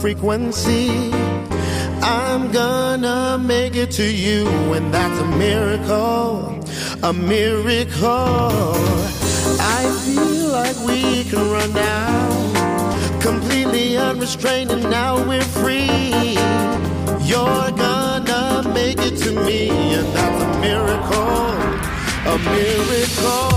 Frequency. I'm gonna make it to you, and that's a miracle, a miracle. I feel like we can run now, completely unrestrained, and now we're free. You're gonna make it to me, and that's a miracle, a miracle.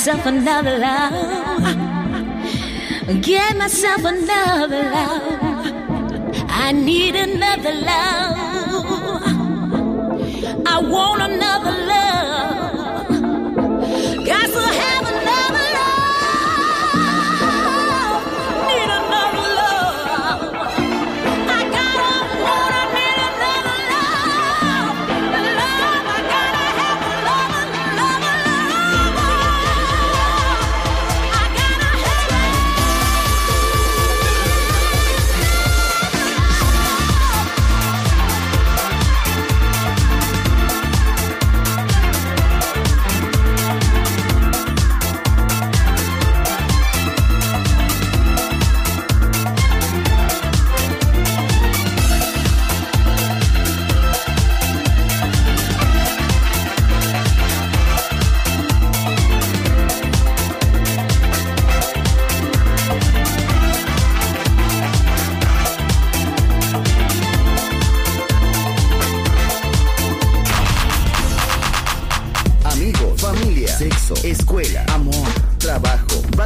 Myself another love. Get myself another love. I need another love. I want another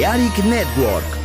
Balearic Network.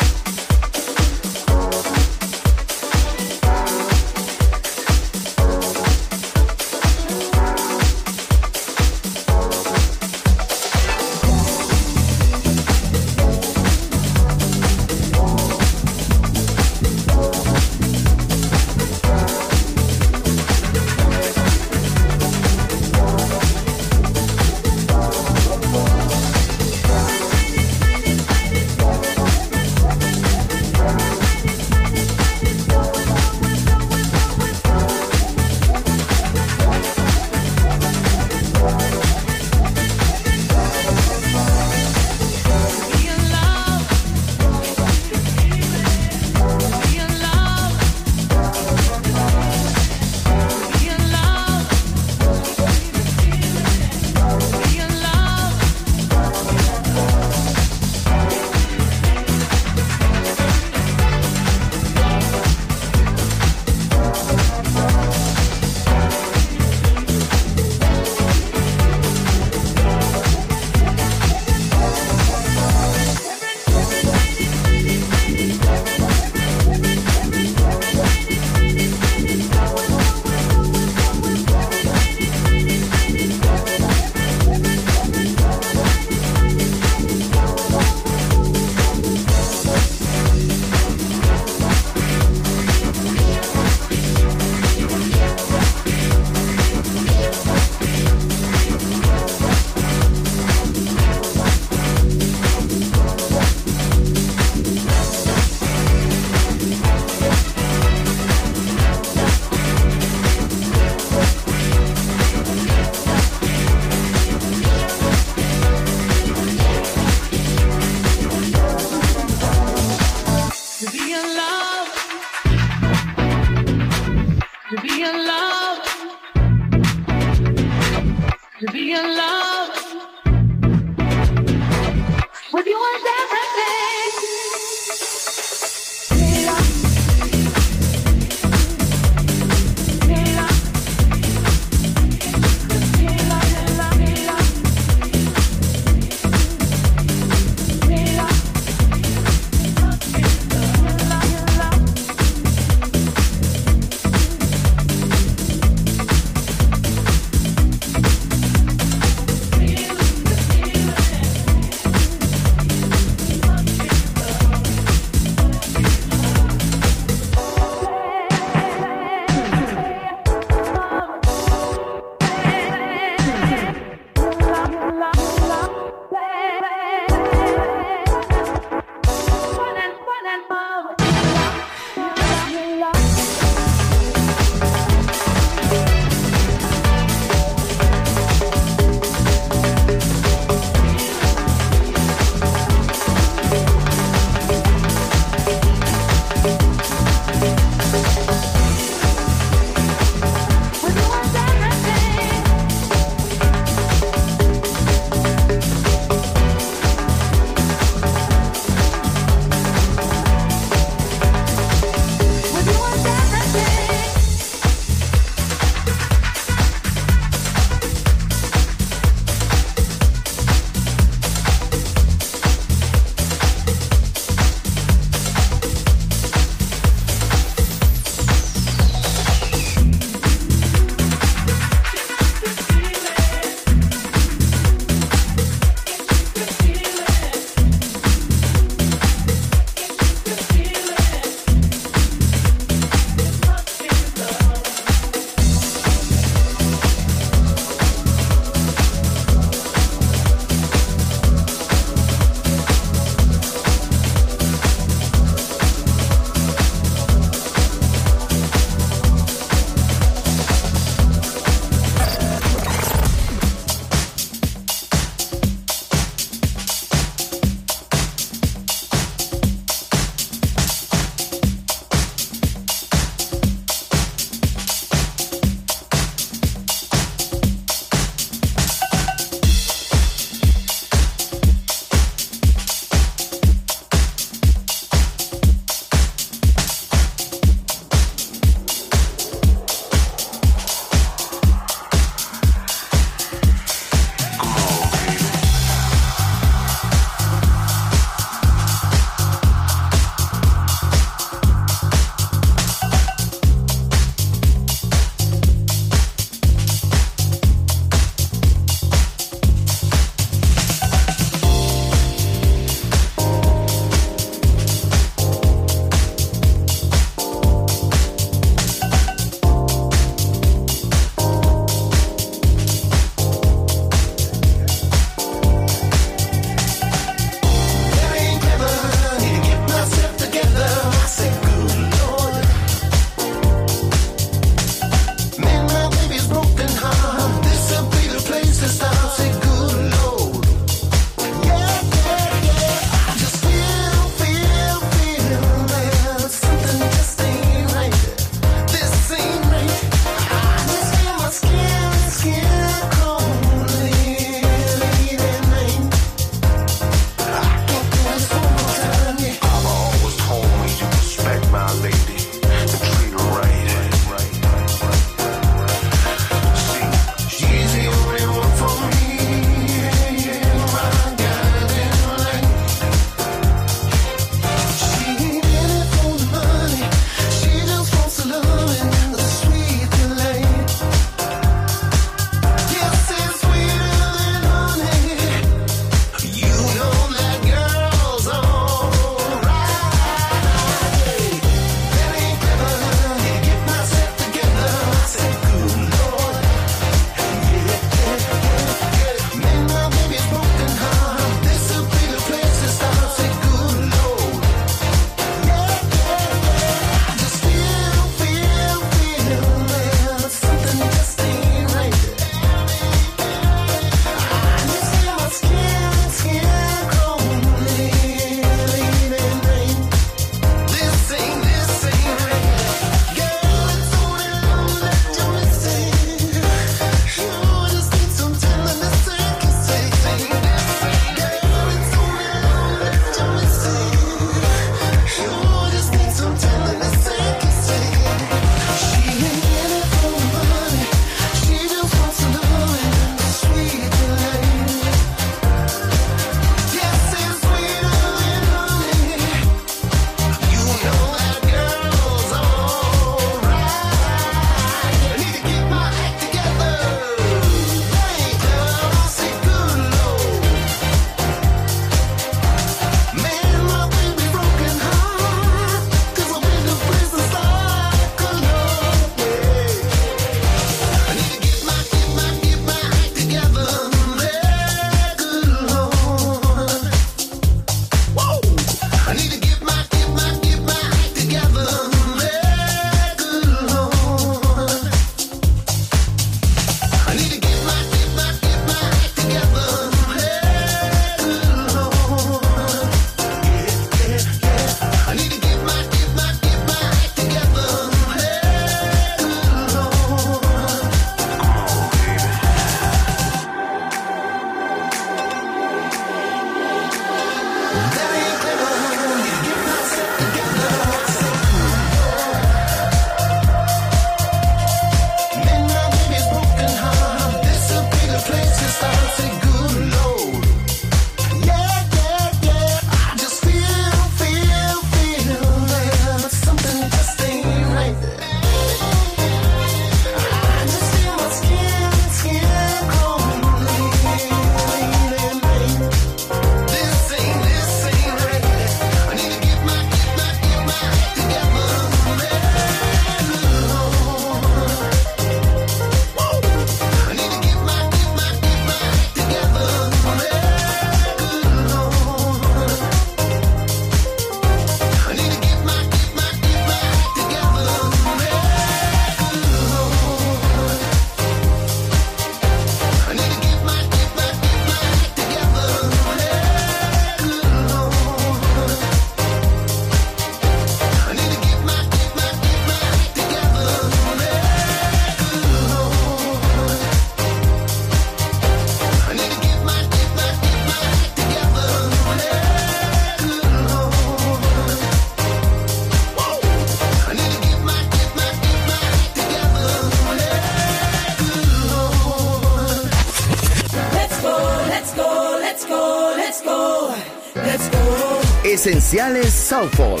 Esenciales Soulful.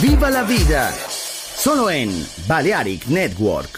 Viva la vida. Solo en Balearic Network.